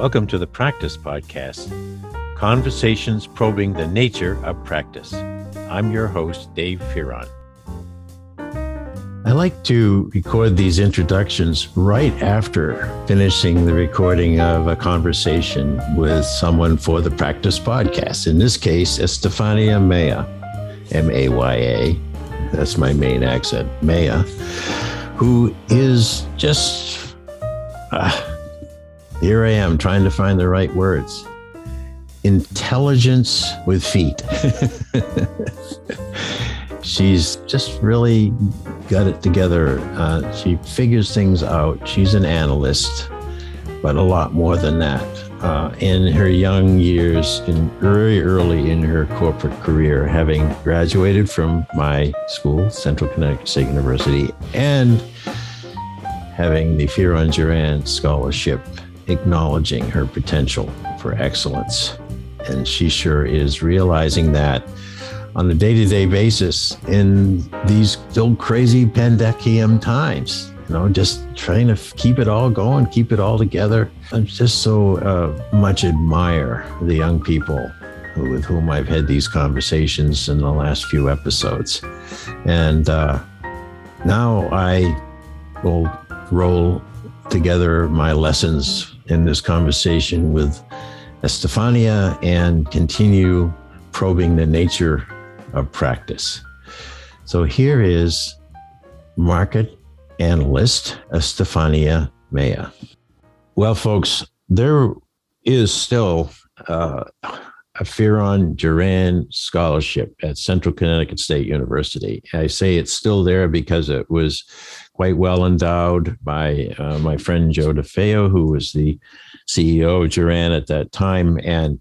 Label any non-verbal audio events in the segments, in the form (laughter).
Welcome to the Practice Podcast Conversations Probing the Nature of Practice. I'm your host, Dave Fearon. I like to record these introductions right after finishing the recording of a conversation with someone for the Practice Podcast. In this case, Estefania Maya, M A Y A. That's my Maine accent, Maya, who is just. Uh, here I am trying to find the right words. Intelligence with feet. (laughs) She's just really got it together. Uh, she figures things out. She's an analyst, but a lot more than that. Uh, in her young years, in very early in her corporate career, having graduated from my school, Central Connecticut State University, and having the Fearon Juran Scholarship acknowledging her potential for excellence. And she sure is realizing that on a day to day basis in these still crazy pandemic times. You know, just trying to keep it all going, keep it all together. I just so uh, much admire the young people with whom I've had these conversations in the last few episodes. And uh, now I will roll together my lessons in this conversation with Estefania and continue probing the nature of practice. So here is market analyst Estefania Maya. Well, folks, there is still uh, a Fearon Juran scholarship at Central Connecticut State University. I say it's still there because it was quite well endowed by uh, my friend Joe DeFeo, who was the CEO of Juran at that time. And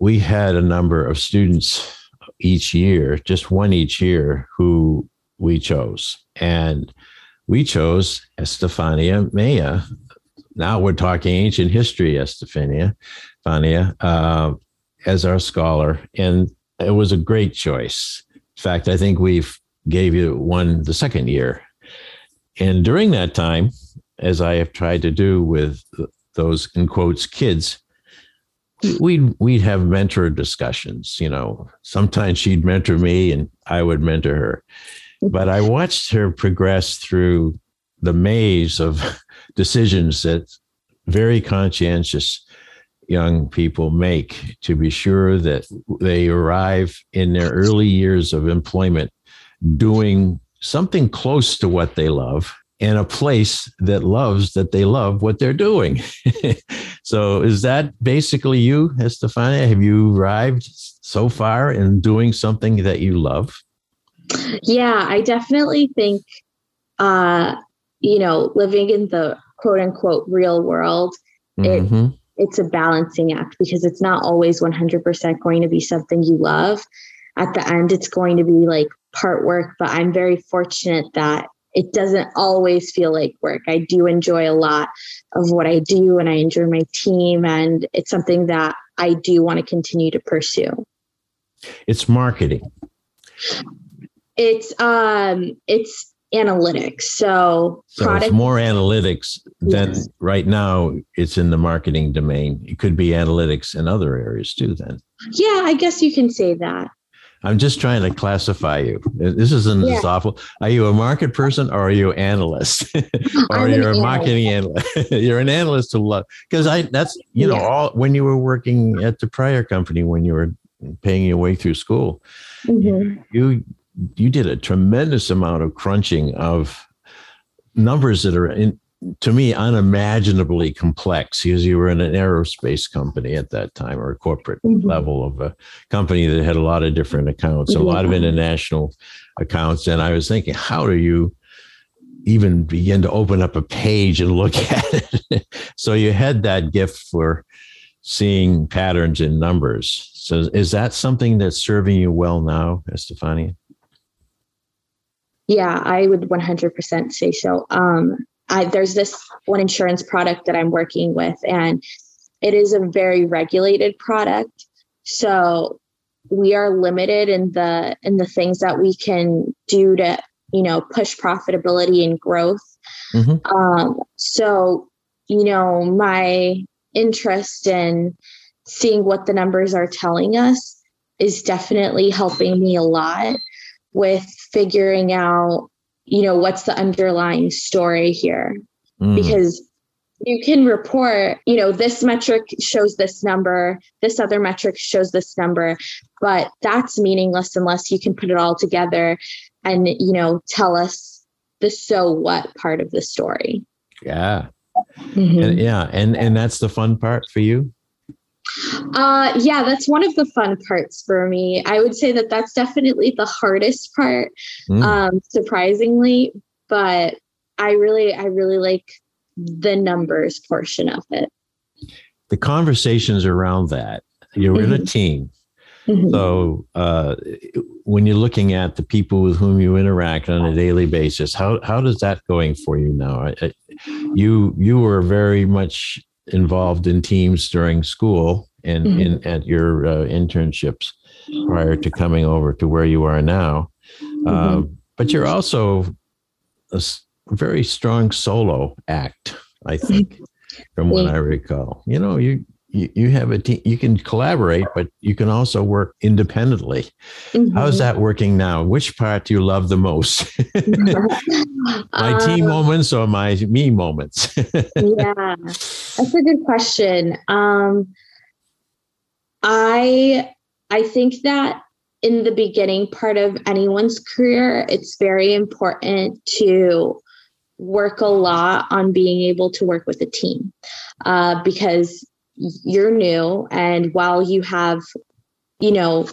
we had a number of students each year, just one each year, who we chose. And we chose Estefania Maya. Now we're talking ancient history, Estefania, Fania, uh, as our scholar. And it was a great choice. In fact, I think we've gave you one the second year and during that time, as I have tried to do with those in quotes kids, we'd we'd have mentor discussions. You know, sometimes she'd mentor me and I would mentor her. But I watched her progress through the maze of (laughs) decisions that very conscientious young people make to be sure that they arrive in their early years of employment doing something close to what they love in a place that loves that they love what they're doing. (laughs) so is that basically you, Estefania? Have you arrived so far in doing something that you love? Yeah, I definitely think uh, you know, living in the quote unquote real world, mm-hmm. it it's a balancing act because it's not always 100% going to be something you love. At the end, it's going to be like part work, but I'm very fortunate that it doesn't always feel like work. I do enjoy a lot of what I do and I enjoy my team and it's something that I do want to continue to pursue. It's marketing. It's um it's analytics. So, so product- it's more analytics than yes. right now it's in the marketing domain. It could be analytics in other areas too then. Yeah, I guess you can say that. I'm just trying to classify you. This isn't yeah. awful. Are you a market person or are you an analyst? (laughs) or you're a marketing analyst? (laughs) you're an analyst to love because I that's you know all when you were working at the prior company when you were paying your way through school, mm-hmm. you you did a tremendous amount of crunching of numbers that are in, to me unimaginably complex because you were in an aerospace company at that time or a corporate mm-hmm. level of a company that had a lot of different accounts, a lot of international accounts. And I was thinking, how do you even begin to open up a page and look (laughs) at it? so you had that gift for seeing patterns in numbers. So is that something that's serving you well now, Estefania? Yeah, I would 100% say so. Um, I, there's this one insurance product that I'm working with, and it is a very regulated product. So we are limited in the in the things that we can do to you know push profitability and growth. Mm-hmm. Um, so you know my interest in seeing what the numbers are telling us is definitely helping me a lot with figuring out, you know, what's the underlying story here. Mm. Because you can report, you know, this metric shows this number, this other metric shows this number, but that's meaningless unless you can put it all together and, you know, tell us the so what part of the story. Yeah. Mm-hmm. And, yeah. And, and that's the fun part for you. Uh, yeah, that's one of the fun parts for me. I would say that that's definitely the hardest part, mm. um, surprisingly. But I really, I really like the numbers portion of it. The conversations around that. You're mm-hmm. in a mm-hmm. team. Mm-hmm. So uh, when you're looking at the people with whom you interact on a daily basis, how how does that going for you now? I, I, you you were very much involved in teams during school and mm-hmm. in at your uh, internships prior to coming over to where you are now. Mm-hmm. Uh, but you're also a very strong solo act, I think, from what I recall. You know, you you, you have a team you can collaborate but you can also work independently. Mm-hmm. how's that working now? Which part do you love the most? (laughs) My team um, moments or my me moments? Yeah that's a good question. Um i i think that in the beginning part of anyone's career it's very important to work a lot on being able to work with a team uh, because you're new and while you have you know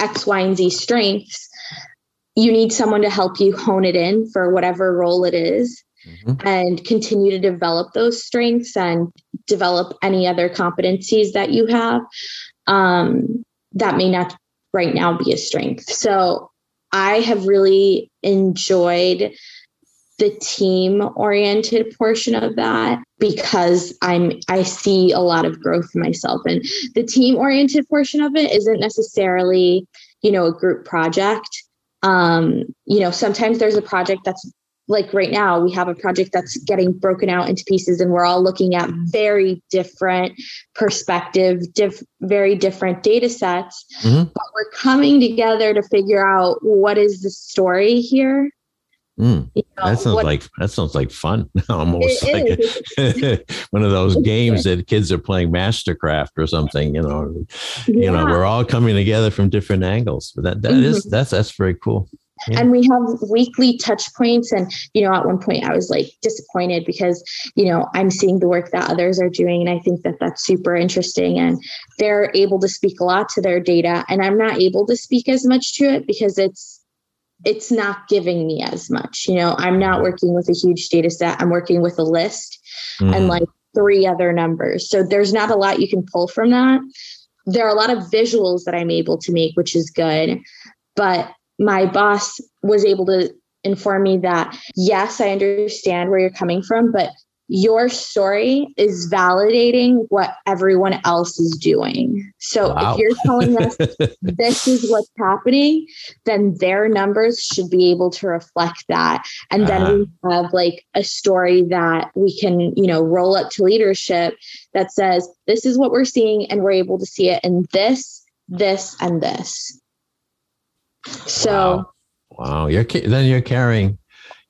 x y and z strengths you need someone to help you hone it in for whatever role it is, mm-hmm. and continue to develop those strengths and develop any other competencies that you have um, that may not right now be a strength so i have really enjoyed the team oriented portion of that because I'm I see a lot of growth in myself. And the team oriented portion of it isn't necessarily you know a group project. Um you know sometimes there's a project that's like right now we have a project that's getting broken out into pieces and we're all looking at very different perspective diff, very different data sets. Mm-hmm. but we're coming together to figure out what is the story here Mm, you know, that sounds what, like that sounds like fun. (laughs) Almost like (laughs) one of those games that kids are playing Mastercraft or something. You know, yeah. you know, we're all coming together from different angles. But that that mm-hmm. is, that's that's very cool. Yeah. And we have weekly touch points. And, you know, at one point I was like disappointed because, you know, I'm seeing the work that others are doing. And I think that that's super interesting. And they're able to speak a lot to their data. And I'm not able to speak as much to it because it's, it's not giving me as much. You know, I'm not working with a huge data set. I'm working with a list mm. and like three other numbers. So there's not a lot you can pull from that. There are a lot of visuals that I'm able to make, which is good. But my boss was able to inform me that, yes, I understand where you're coming from, but your story is validating what everyone else is doing. So wow. if you're telling us (laughs) this is what's happening, then their numbers should be able to reflect that. And then uh, we have like a story that we can, you know, roll up to leadership that says, this is what we're seeing, and we're able to see it in this, this, and this. So wow, wow. you're then you're carrying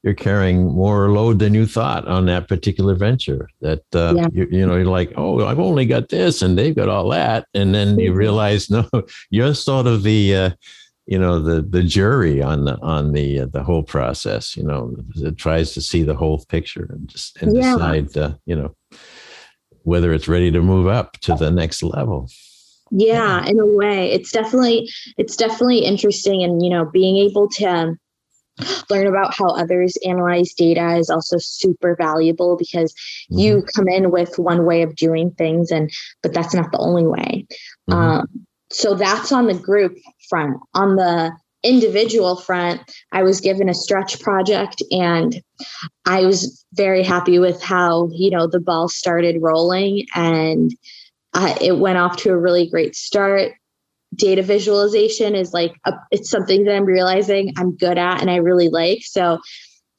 you're carrying more load than you thought on that particular venture. That uh, yeah. you, you know, you're like, oh, I've only got this, and they've got all that, and then you mm-hmm. realize, (laughs) no, you're sort of the, uh, you know, the the jury on the on the uh, the whole process. You know, it tries to see the whole picture and just and yeah. decide, uh, you know, whether it's ready to move up to the next level yeah in a way it's definitely it's definitely interesting and you know being able to learn about how others analyze data is also super valuable because mm-hmm. you come in with one way of doing things and but that's not the only way mm-hmm. um, so that's on the group front on the individual front i was given a stretch project and i was very happy with how you know the ball started rolling and uh, it went off to a really great start data visualization is like a, it's something that I'm realizing I'm good at and I really like. So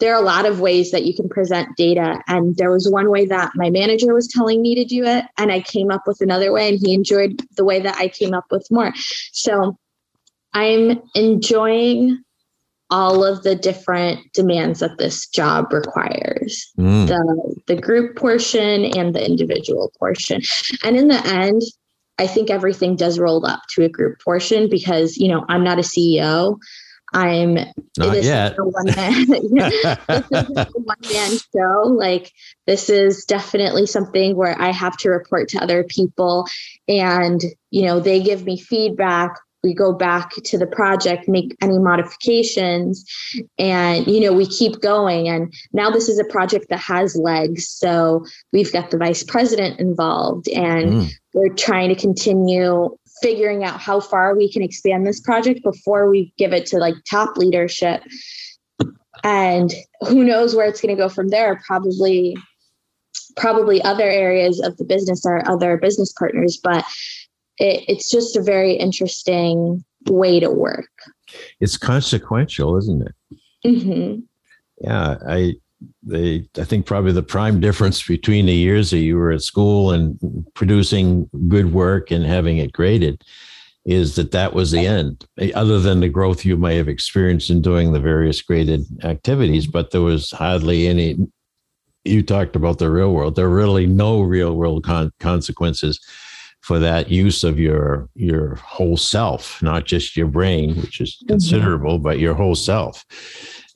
there are a lot of ways that you can present data. And there was one way that my manager was telling me to do it. And I came up with another way, and he enjoyed the way that I came up with more. So I'm enjoying all of the different demands that this job requires mm. the, the group portion and the individual portion. And in the end, I think everything does roll up to a group portion because, you know, I'm not a CEO. I'm not yet. one man, (laughs) this is a one man show. Like this is definitely something where I have to report to other people, and you know they give me feedback. We go back to the project, make any modifications, and you know we keep going. And now this is a project that has legs, so we've got the vice president involved, and mm. we're trying to continue figuring out how far we can expand this project before we give it to like top leadership. And who knows where it's going to go from there? Probably, probably other areas of the business or other business partners, but it, it's just a very interesting way to work. It's consequential, isn't it? Mm-hmm. Yeah, I they I think probably the prime difference between the years that you were at school and producing good work and having it graded is that that was the end other than the growth you may have experienced in doing the various graded activities but there was hardly any you talked about the real world there are really no real world con- consequences for that use of your your whole self not just your brain which is mm-hmm. considerable mm-hmm. but your whole self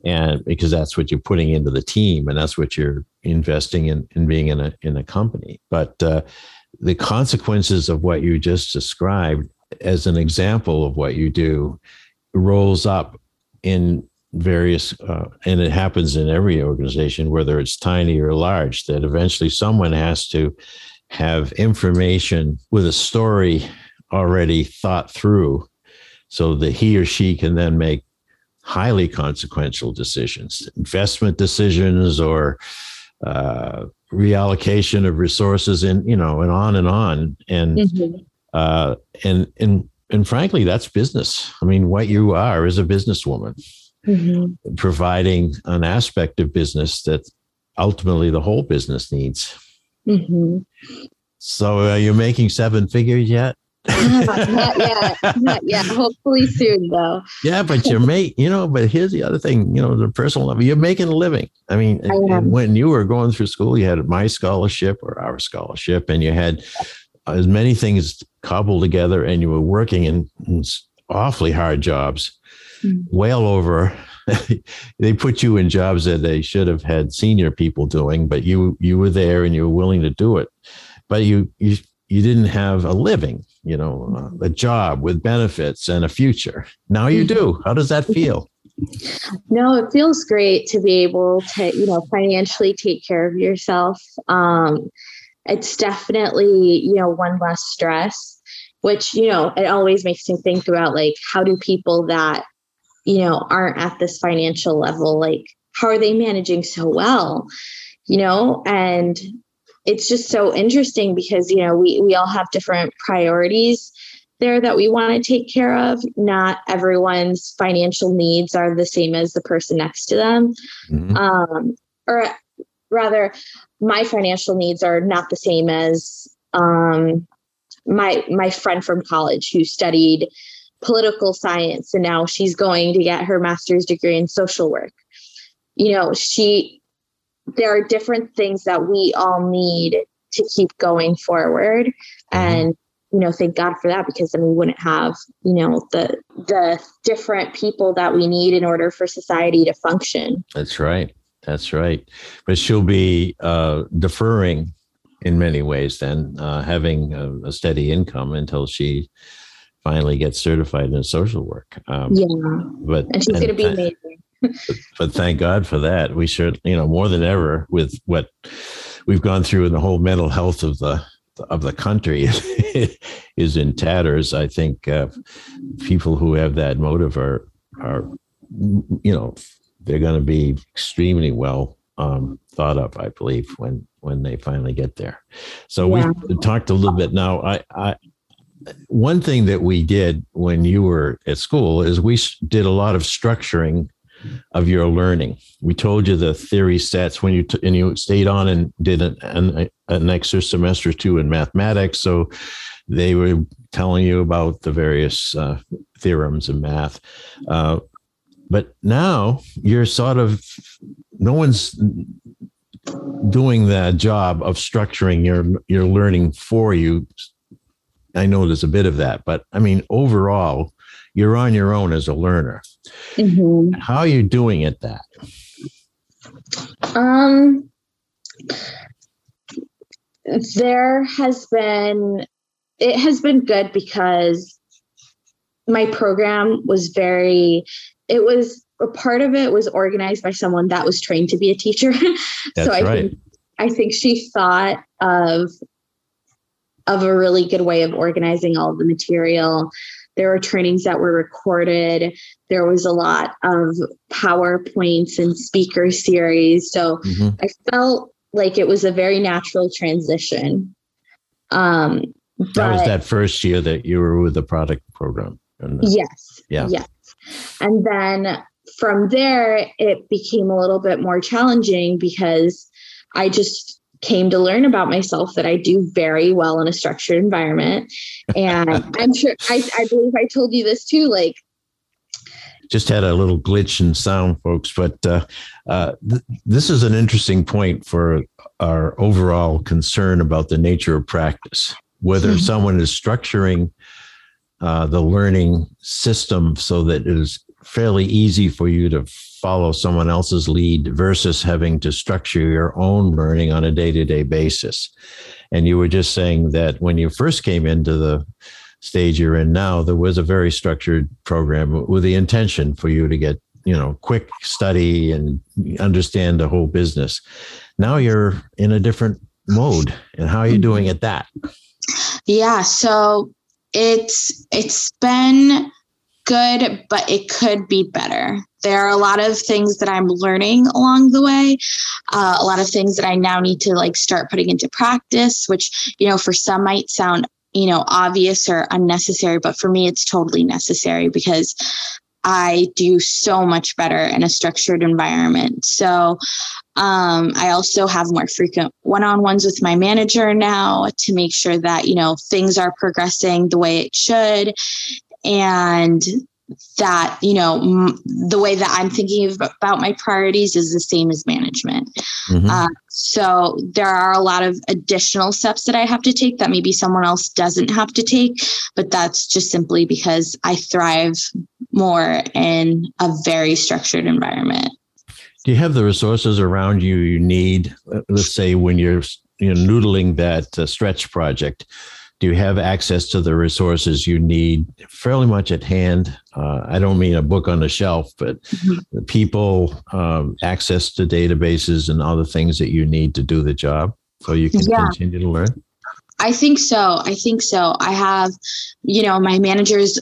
and because that's what you're putting into the team and that's what you're investing in in being in a in a company but uh, the consequences of what you just described as an example of what you do rolls up in various uh, and it happens in every organization whether it's tiny or large that eventually someone has to have information with a story already thought through so that he or she can then make highly consequential decisions, investment decisions, or uh, reallocation of resources, and you know, and on and on, and mm-hmm. uh, and and and frankly, that's business. I mean, what you are is a businesswoman, mm-hmm. providing an aspect of business that ultimately the whole business needs. Mm-hmm. So, are you making seven figures yet? not (laughs) yet. Not yet. Hopefully soon, though. Yeah, but you're mate, you know, but here's the other thing, you know, the personal level, you're making a living. I mean, I when you were going through school, you had my scholarship or our scholarship, and you had as many things cobbled together, and you were working in, in awfully hard jobs, mm-hmm. well over. (laughs) they put you in jobs that they should have had senior people doing, but you you were there and you were willing to do it. But you you you didn't have a living you know, a job with benefits and a future. Now you do. Mm-hmm. How does that feel? No, it feels great to be able to, you know, financially take care of yourself. Um, it's definitely, you know, one less stress, which, you know, it always makes me think about like, how do people that, you know, aren't at this financial level, like, how are they managing so well? You know, and it's just so interesting because you know we we all have different priorities there that we want to take care of not everyone's financial needs are the same as the person next to them mm-hmm. um, or rather my financial needs are not the same as um, my my friend from college who studied political science and now she's going to get her master's degree in social work. You know she there are different things that we all need to keep going forward. Mm-hmm. and you know thank god for that because then we wouldn't have you know the the different people that we need in order for society to function. That's right. That's right. But she'll be uh, deferring in many ways then uh, having a, a, steady income until she finally gets certified in social work um, yeah but and she's going to be amazing (laughs) but, but thank God for that. We should, you know, more than ever with what we've gone through in the whole mental health of the of the country (laughs) is in tatters. I think uh, people who have that motive are are you know they're going to be extremely well um, thought of, I believe, when when they finally get there. So yeah. we talked a little bit now. I, I one thing that we did when you were at school is we did a lot of structuring of your learning. We told you the theory sets when you t- and you stayed on and did an, an, an extra semester or two in mathematics. So they were telling you about the various uh, theorems in math. Uh, but now you're sort of no one's doing the job of structuring your your learning for you. I know there's a bit of that, but I mean overall, you're on your own as a learner. Mm-hmm. How are you doing at that? Um, there has been, it has been good because my program was very, it was a part of it was organized by someone that was trained to be a teacher. (laughs) so I right. think I think she thought of of a really good way of organizing all of the material there were trainings that were recorded. There was a lot of PowerPoints and speaker series. So mm-hmm. I felt like it was a very natural transition. Um, that was that first year that you were with the product program. Yes. Yeah. Yes. And then from there, it became a little bit more challenging because I just came to learn about myself that I do very well in a structured environment. And (laughs) I'm sure I, I believe I told you this too. Like, just had a little glitch in sound, folks, but uh, uh, th- this is an interesting point for our overall concern about the nature of practice. Whether mm-hmm. someone is structuring uh, the learning system so that it is fairly easy for you to follow someone else's lead versus having to structure your own learning on a day to day basis. And you were just saying that when you first came into the stage you're in now, there was a very structured program with the intention for you to get, you know, quick study and understand the whole business. Now you're in a different mode. And how are you mm-hmm. doing at that? Yeah. So it's it's been good, but it could be better. There are a lot of things that I'm learning along the way, uh, a lot of things that I now need to like start putting into practice, which, you know, for some might sound, you know, obvious or unnecessary, but for me, it's totally necessary because I do so much better in a structured environment. So um, I also have more frequent one-on-ones with my manager now to make sure that you know things are progressing the way it should, and that you know m- the way that i'm thinking about my priorities is the same as management mm-hmm. uh, so there are a lot of additional steps that i have to take that maybe someone else doesn't have to take but that's just simply because i thrive more in a very structured environment do you have the resources around you you need uh, let's say when you're you know noodling that uh, stretch project do you have access to the resources you need fairly much at hand? Uh, I don't mean a book on the shelf, but mm-hmm. people um, access to databases and other things that you need to do the job so you can yeah. continue to learn? I think so. I think so. I have, you know, my manager's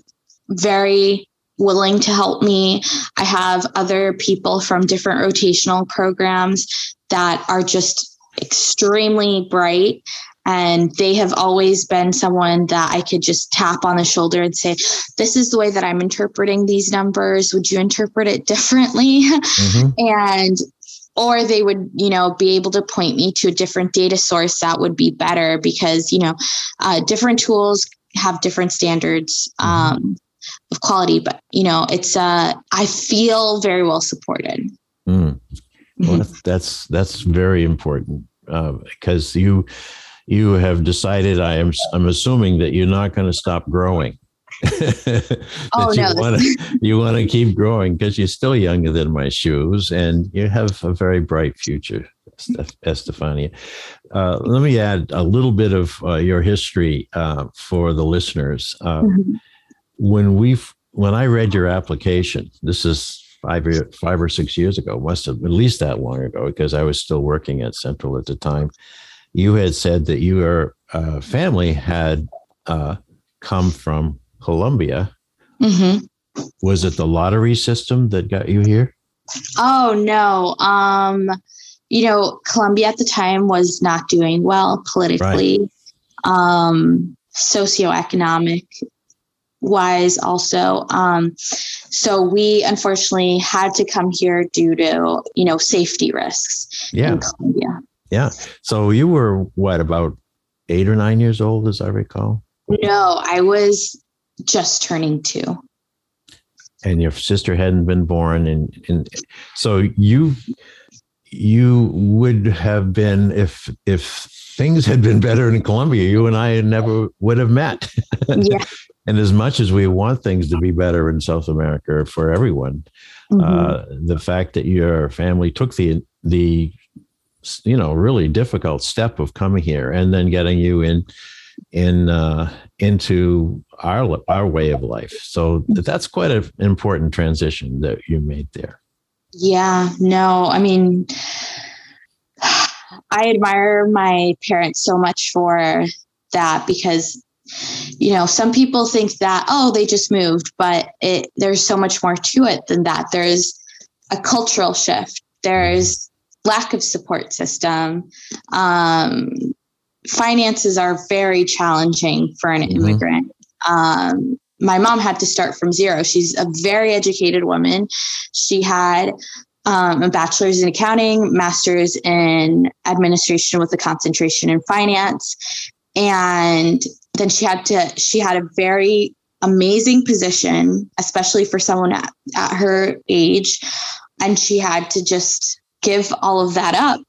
very willing to help me. I have other people from different rotational programs that are just extremely bright and they have always been someone that I could just tap on the shoulder and say, This is the way that I'm interpreting these numbers. Would you interpret it differently? Mm-hmm. (laughs) and or they would you know be able to point me to a different data source that would be better because you know uh, different tools have different standards mm-hmm. um, of quality but you know it's uh i feel very well supported mm. well, that's, that's that's very important uh, because you you have decided I am I'm assuming that you're not going to stop growing. (laughs) oh you no! Want to, you want to keep growing because you're still younger than my shoes, and you have a very bright future, Estefania. Uh, let me add a little bit of uh, your history uh, for the listeners. Uh, mm-hmm. When we when I read your application, this is five five or six years ago, must have at least that long ago, because I was still working at Central at the time you had said that your uh, family had uh, come from Colombia. Mm-hmm. Was it the lottery system that got you here? Oh no. Um, you know, Colombia at the time was not doing well politically. Right. Um, socioeconomic wise also. Um, so we unfortunately had to come here due to, you know, safety risks yeah. Yeah. So you were what, about eight or nine years old, as I recall? No, I was just turning two. And your sister hadn't been born, and and so you you would have been if if things had been better in Colombia, you and I never would have met. Yeah. (laughs) and as much as we want things to be better in South America for everyone, mm-hmm. uh, the fact that your family took the the you know really difficult step of coming here and then getting you in in uh, into our our way of life. So that's quite an important transition that you made there. Yeah, no, I mean, I admire my parents so much for that because you know some people think that oh they just moved but it there's so much more to it than that there's a cultural shift there's lack of support system. Um, finances are very challenging for an mm-hmm. immigrant. Um, my mom had to start from zero. She's a very educated woman. She had um, a bachelor's in accounting, master's in administration with a concentration in finance. And then she had to, she had a very amazing position, especially for someone at, at her age. And she had to just give all of that up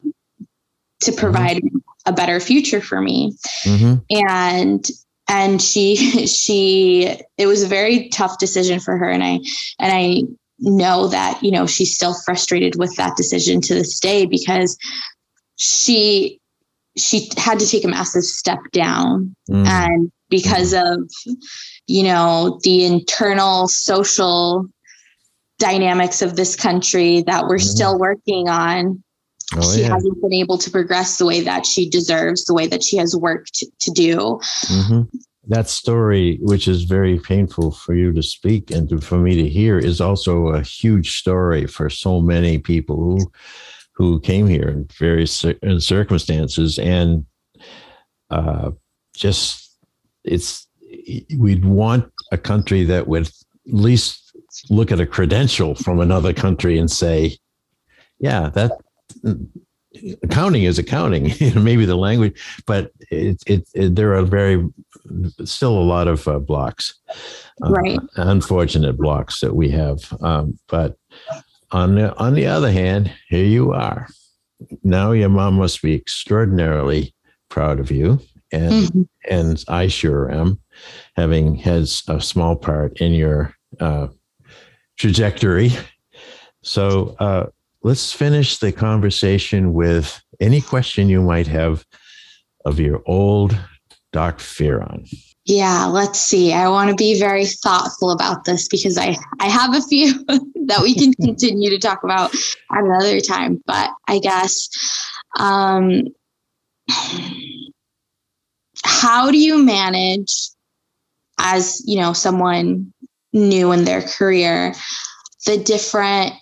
to mm-hmm. provide mm-hmm. a better future for me. Mm-hmm. And and she (laughs) she it was a very tough decision for her and I and I know that you know she's still frustrated with that decision to this day because she she had to take a massive step down mm. and because mm. of you know the internal social dynamics of this country that we're mm-hmm. still working on. Oh, she yeah. hasn't been able to progress the way that she deserves, the way that she has worked to do. Mm-hmm. That story, which is very painful for you to speak and to, for me to hear, is also a huge story for so many people who who came here in various in circumstances and uh, just it's we'd want a country that would at least look at a credential from another country and say, yeah, that accounting is accounting. (laughs) maybe the language, but it, it, it, there are very still a lot of uh, blocks, uh. Unfortunate blocks that we have. Um, but on the, on the other hand, here you are. Now your mom must be extraordinarily proud of you, and mm-hmm. and I sure am, having has a small part in your uh, trajectory. So uh, let's finish the conversation with any question you might have of your old Doc Fearon. Yeah, let's see. I want to be very thoughtful about this because I, I have a few (laughs) that we can (laughs) continue to talk about at another time. But I guess, um, how do you manage as you know someone new in their career the different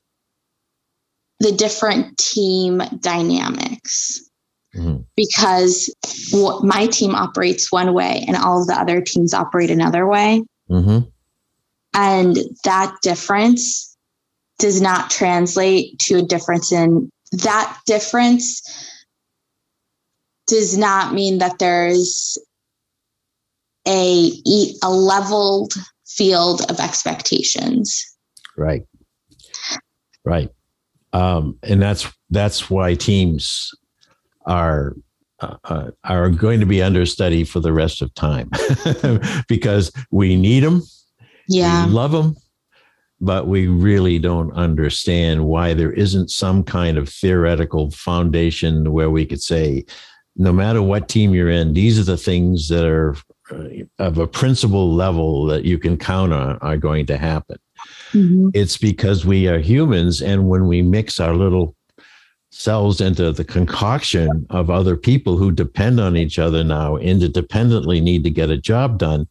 the different team dynamics mm-hmm. because what, my team operates one way and all of the other teams operate another way mm-hmm. and that difference does not translate to a difference in that difference does not mean that there's a a leveled field of expectations. Right. Right. Um, and that's that's why teams are uh, uh, are going to be understudy for the rest of time (laughs) because we need them. Yeah. We love them, but we really don't understand why there isn't some kind of theoretical foundation where we could say, no matter what team you're in, these are the things that are of a principal level that you can count on are going to happen. Mm-hmm. It's because we are humans, and when we mix our little cells into the concoction of other people who depend on each other now, interdependently need to get a job done,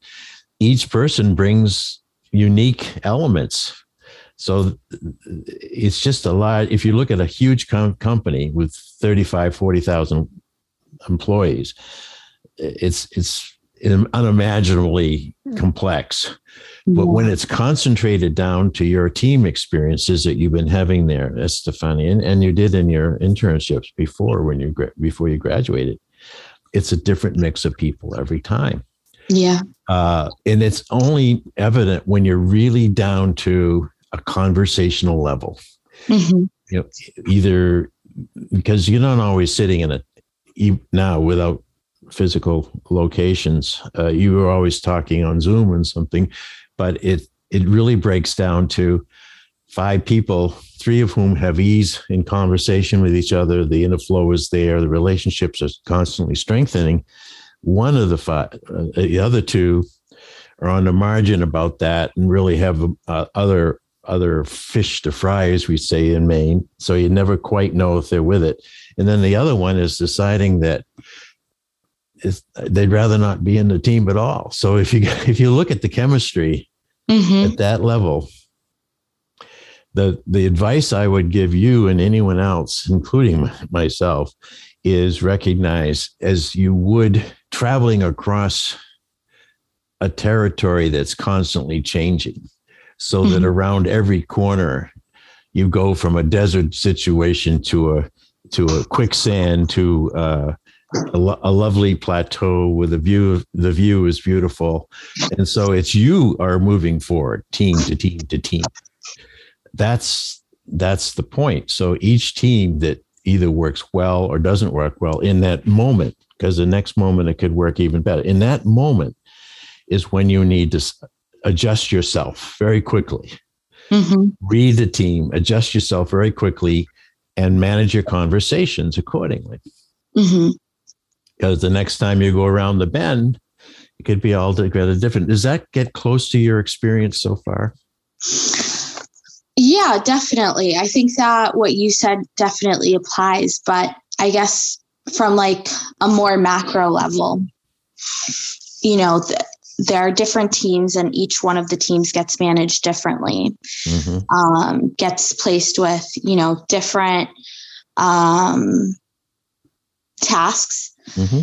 each person brings unique elements. So it's just a lot. If you look at a huge com- company with 35, 40,000 employees, it's, it's, unimaginably complex. But when it's concentrated down to your team experiences that you've been having there, Estefany, and, and you did in your internships before when you before you graduated, it's a different mix of people every time. Yeah. Uh, and it's only evident when you're really down to a conversational level. Mm-hmm. You know, either because you're not always sitting in a now without physical locations. Uh, you were always talking on Zoom and something, but it it really breaks down to five people, three of whom have ease in conversation with each other. The inner flow is there. The relationships are constantly strengthening. One of the five, uh, the other two, are on the margin about that and really have uh, other other fish to fry, as we say in Maine. So you never quite know if they're with it. And then the other one is deciding that they'd rather not be in the team at all. So if you (laughs) if you look at the chemistry mm-hmm. at that level, the the advice I would give you and anyone else, including myself, is recognize as you would traveling across a territory that's constantly changing so mm-hmm. that around every corner you go from a desert situation to a to a quicksand to uh, a, lo- a, lovely plateau with a view of, the view is beautiful and so it's you are moving forward team to team to team that's that's the point so each team that either works well or doesn't work well in that moment because the next moment it could work even better in that moment is when you need to adjust yourself very quickly. Mm-hmm. Read the team, adjust yourself very quickly, and manage your conversations accordingly. Mm-hmm. Because the next time you go around the bend, it could be altogether different. Does that get close to your experience so far? Yeah, definitely. I think that what you said definitely applies, but I guess from like a more macro level, you know, th- there are different teams and each one of the teams gets managed differently mm-hmm. um, gets placed with you know different um, tasks mm-hmm.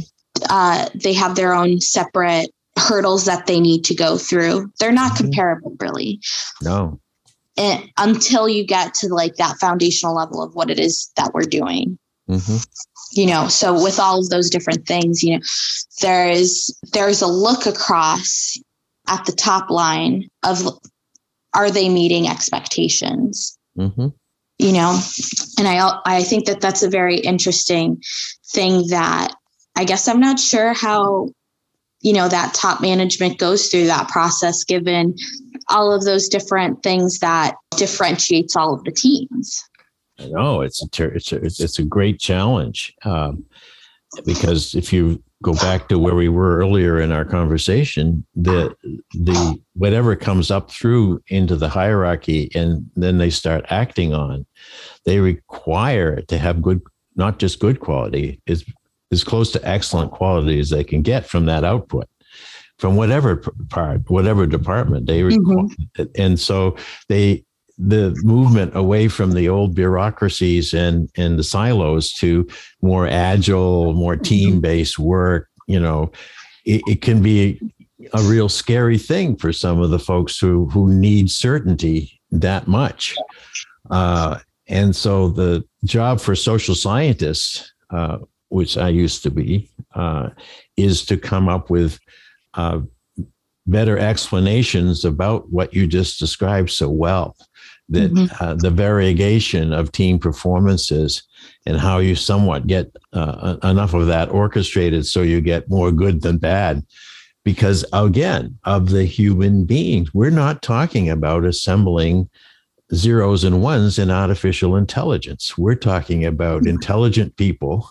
uh, they have their own separate hurdles that they need to go through they're not mm-hmm. comparable really no and, until you get to like that foundational level of what it is that we're doing mm-hmm you know so with all of those different things you know there's there's a look across at the top line of are they meeting expectations mm-hmm. you know and i i think that that's a very interesting thing that i guess i'm not sure how you know that top management goes through that process given all of those different things that differentiates all of the teams. No, it's a ter- it's a, it's a great challenge um, because if you go back to where we were earlier in our conversation, the the whatever comes up through into the hierarchy and then they start acting on, they require to have good, not just good quality, is as close to excellent quality as they can get from that output from whatever part, whatever department they require. Mm-hmm. And so they the movement away from the old bureaucracies and and the silos to more agile, more mm-hmm. team based work, you know, it, it, can be a real scary thing for some of the folks who who need certainty that much. Uh, and so the job for social scientists, uh, which I used to be, uh, is to come up with uh, better explanations about what you just described so well that mm-hmm. uh, the variegation of team performances and how you somewhat get uh, enough of that orchestrated so you get more good than bad because again of the human beings we're not talking about assembling zeros and ones in artificial intelligence we're talking about mm-hmm. intelligent people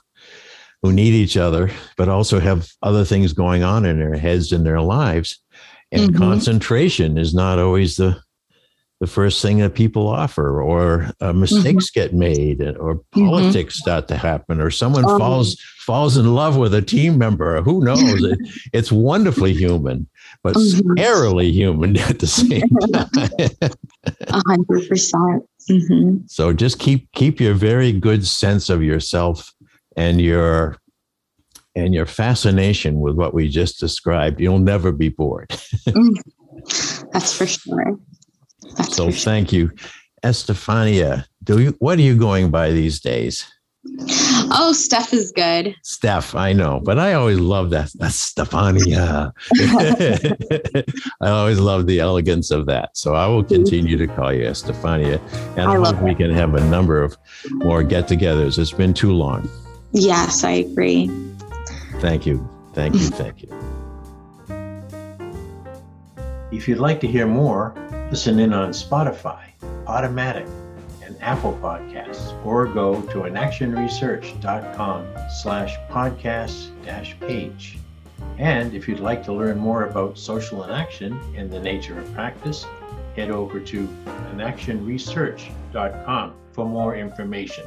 who need each other but also have other things going on in their heads and their lives and mm-hmm. concentration is not always the the first thing that people offer, or uh, mistakes mm-hmm. get made, or mm-hmm. politics mm-hmm. start to happen, or someone um, falls falls in love with a team member. Who knows? it, (laughs) it's wonderfully human, but mm-hmm. scarily human (laughs) at the same (laughs) time. A hundred percent. Mm-hmm. So just keep keep your very good sense of yourself and your and your fascination with what we just described, you'll never be bored. Mm. That's for sure. That's so for sure. thank you. Estefania, do you what are you going by these days? Oh, Steph is good. Steph, I know, but I always love that. That's Stefania. (laughs) I always love the elegance of that. So I will mm-hmm. continue to call you Estefania. And I, I hope we can have a number of more get togethers. It's been too long. Yes, I agree. Thank you. Thank you. (laughs) Thank you. If you'd like to hear more, listen in on Spotify, Automatic, and Apple Podcasts, or go to inactionresearch.com slash podcast dash page. And if you'd like to learn more about social inaction and the nature of practice, head over to inactionresearch.com for more information.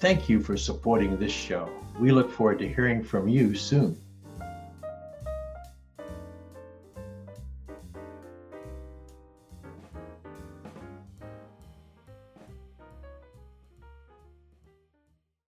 Thank you for supporting this show. We look forward to hearing from you soon.